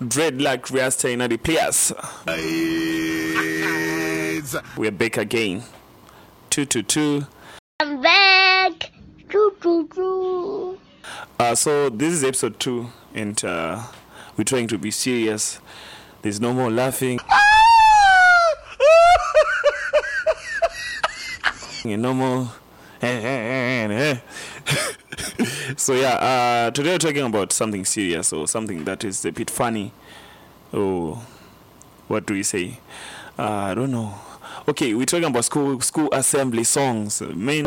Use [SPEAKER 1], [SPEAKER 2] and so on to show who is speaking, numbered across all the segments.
[SPEAKER 1] Dreadlock Rasta in the place. We're back again. Two to two.
[SPEAKER 2] I'm back. Choo choo choo.
[SPEAKER 1] Uh, so this is episode two, and uh, we're trying to be serious. There's no more laughing. Ah! and no more. Eh, eh, eh, so yeah, uh, today we're talking about something serious or something that is a bit funny. Oh, what do we say? Uh, I don't know. Okay, we're talking about school school assembly songs. Main.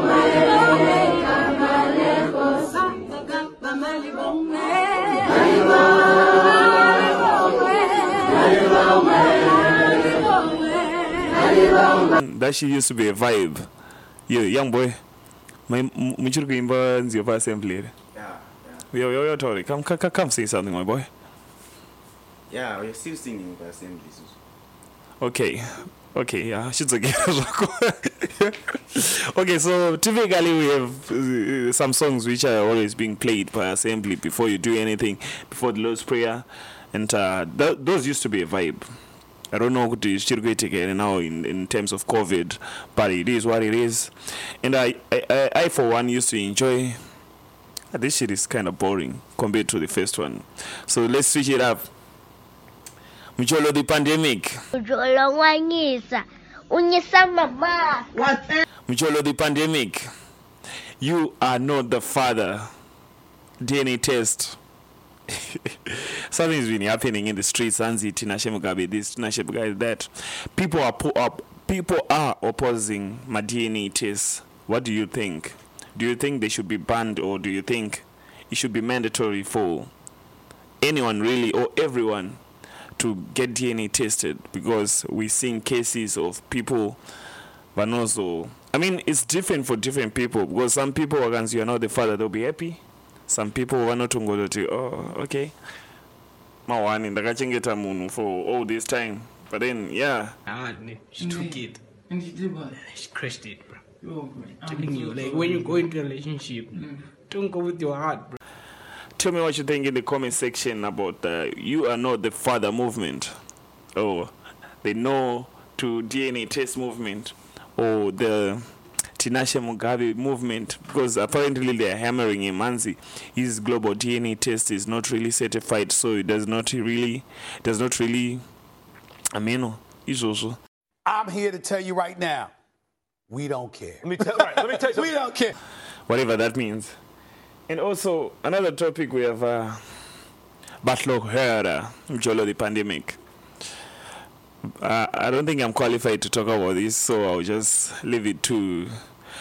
[SPEAKER 1] that she used to be a vibe. Yo, young boy, my muchuru kuimba nzio assembly. Yo, yo, yo, Tori, come, come, come, say something, my boy.
[SPEAKER 3] Yeah, we're still singing by assemblies.
[SPEAKER 1] Okay, okay, yeah, okay. okay, so typically we have uh, some songs which are always being played by assembly before you do anything, before the Lord's Prayer, and uh, th- those used to be a vibe. I don't know what it's still what is again now in, in terms of COVID, but it is what it is. And I, I, I, I for one, used to enjoy. Ah, this shit is kind of boring compared to the first one. So let's switch it up. Mcholo the pandemic.
[SPEAKER 2] Ujolo wanyisa. Unyisa mama.
[SPEAKER 1] Mcholo the pandemic. You are not the father. DNA test. Something's been happening in the streets. Anzi, Tinashe Mugabe this, Tinashe Mugabe that. People are po- up. People are opposing my DNA test. What do you think? Do you think they should be banned, or do you think it should be mandatory for anyone really or everyone to get DNA tested? Because we're seeing cases of people but also I mean it's different for different people because some people once you're not the father they'll be happy some people vanotongoloti oh okay mawani ndakachengeta munhu for all this time but then yeah
[SPEAKER 4] Ah, she took it.
[SPEAKER 5] And she did what?
[SPEAKER 4] She crushed it, bro.
[SPEAKER 5] Man. I'm
[SPEAKER 4] Telling you, like when you go into a relationship, don't go with your heart, bro.
[SPEAKER 1] tell me what you think in the comment section about the you are not the father movement or the no to dna test movement or the Tinashe Mugabe movement because apparently they are hammering him. Manzi, his global DNA test is not really certified, so it does not really, does not really. I mean, he's also.
[SPEAKER 6] I'm here to tell you right now, we don't care.
[SPEAKER 7] Let me tell, right, let me tell you
[SPEAKER 6] We don't care.
[SPEAKER 1] whatever that means. And also another topic we have uh, Batlo Herda, Jolo the pandemic. Uh, I don't think I'm qualified to talk about this, so I'll just leave it to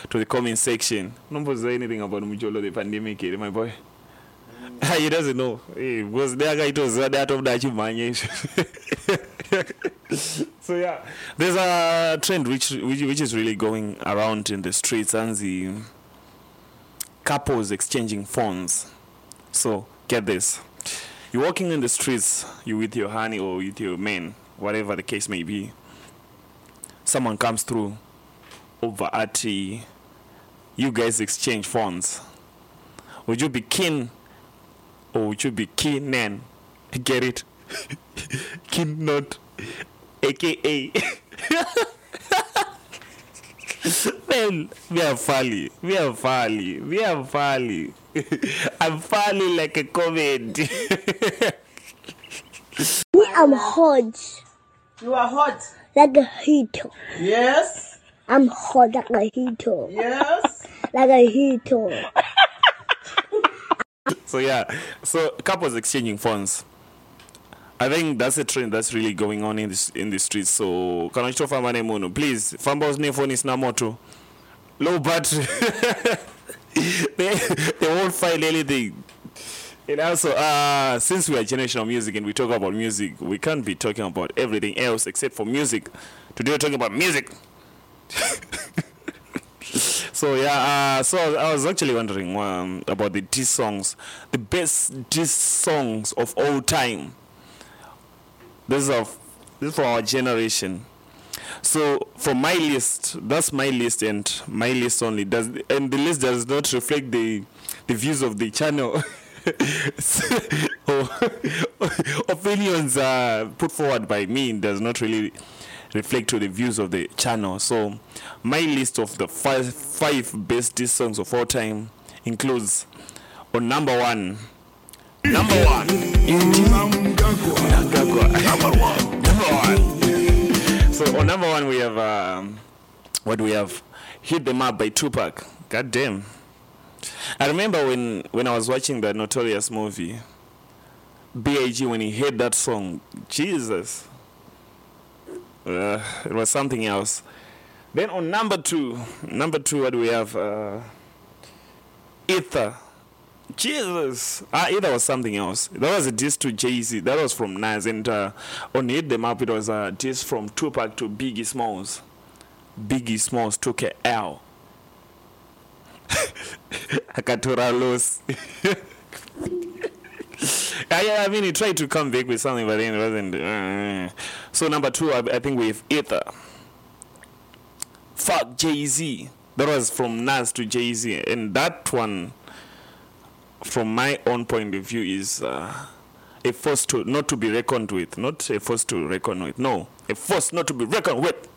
[SPEAKER 1] to the comment section. Nobody say anything about Mujolo the pandemic, eh, my boy. he doesn't know. Eh, because the guy told that of that So yeah, there's a trend which, which which is really going around in the streets and the couples exchanging phones. So get this: you're walking in the streets, you with your honey or with your man, whatever the case may be. Someone comes through over at you guys exchange phones. Would you be keen or would you be keen and get it? keen not, aka. Man, we are funny. We are funny. We are funny. I'm funny like a comment.
[SPEAKER 2] Me, I'm hot.
[SPEAKER 5] You are hot.
[SPEAKER 2] Like a heater.
[SPEAKER 5] Yes.
[SPEAKER 2] I'm hot like a heater.
[SPEAKER 5] Yes.
[SPEAKER 2] Like a heater.
[SPEAKER 1] so yeah, so couples exchanging phones. I think that's a trend that's really going on in this in the streets. So can I show Famane Mono, please? Fambo's new phone is Namoto. Low battery. they, they won't find anything. And also, uh, since we are generation of music and we talk about music, we can't be talking about everything else except for music. Today we're talking about music. so yeah, uh, so I was actually wondering um, about the diss songs, the best diss songs of all time. This is of this is for our generation. So for my list, that's my list and my list only. Does and the list does not reflect the the views of the channel. opinions uh, put forward by me does not really reflect to the views of the channel. So my list of the five five best diss songs of all time includes on number one. Number one. Number one. Number one. So on number one we have um, what do we have? Hit them up by Tupac. God damn. I remember when when I was watching the Notorious movie, B.I.G. when he heard that song, Jesus, uh, it was something else. Then on number two, number two, what do we have? Uh, Ether. Jesus, ah, Ether was something else. That was a diss to Jay Z. That was from Nas, and uh, on Hit Them Up, it was a diss from Tupac to Biggie Smalls. Biggie Smalls took a L. akatora loss. I, I mean, he tried to come back with something, but then it wasn't. uh, so number two, I, I think we have Ether. Fuck Jay Z. That was from Nas to Jay Z, and that one, from my own point of view, is uh, a force to not to be reckoned with, not a force to reckon with. No, a force not to be reckoned with.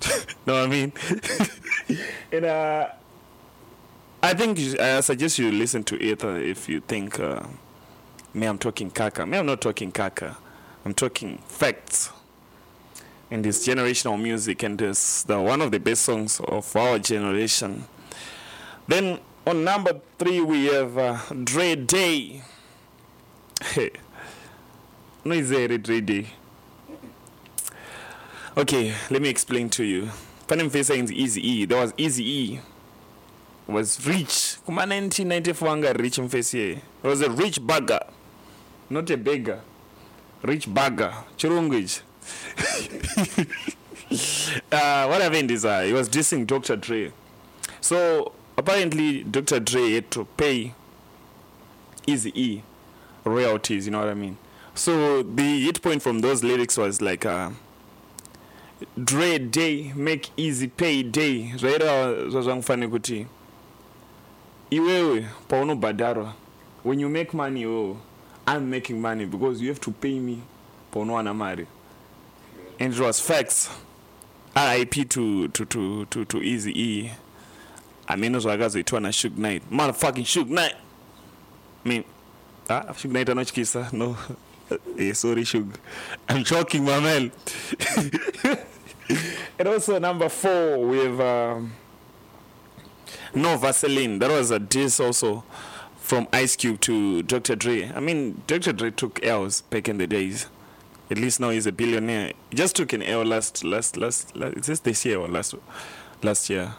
[SPEAKER 1] know what I mean? and uh, I think you, I suggest you listen to Ether if you think uh, me I'm talking caca. Me I'm not talking caca. I'm talking facts. And this generational music and this the one of the best songs of our generation. Then on number three we have uh, Dre Day. Hey, no is there Dre Day? Okay, let me explain to you. Panem face is Easy E. There was Easy E was rich. Kuma 1994 anga rich mfesi was a rich bagger. Not a beggar. Rich bagger. Chirungwich. uh, what happened is uh, he was dissing Dr. Dre. So apparently Dr. Dre had to pay Easy E royalties, you know what I mean? So the hit point from those lyrics was like uh, Dre day make easy pay day zvaira zvazvangufane kuti iwewe paunobhadharwa when you make money iwewe i'm making money because you have to pay me paunowana mari and it was facts rip to, to, to, to, to easy e ameno zvakazoitwa nashug knight motherfucking Suge Knight mean, ah, Suge Knight anotyisa no yeah, sorry shug i'm choking my man and also number four we have um, no Vaseline. That was a diss also from Ice Cube to Dr. Dre. I mean, Dr. Dre took L's back in the days. At least now he's a billionaire. He just took an L last, last, last, last is this this year or last, last year?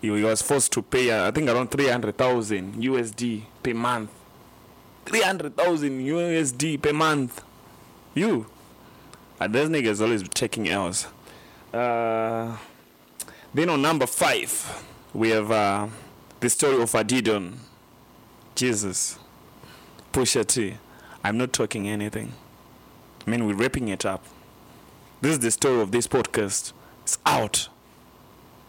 [SPEAKER 1] He, was forced to pay, uh, I think, around 300,000 USD per month. 300,000 USD per month. You. Uh, those niggas always taking L's. Uh, then on number five, we have uh, the story of Adidon. Jesus. Pusha T. I'm not talking anything. I mean, we're wrapping it up. This is the story of this podcast. It's out.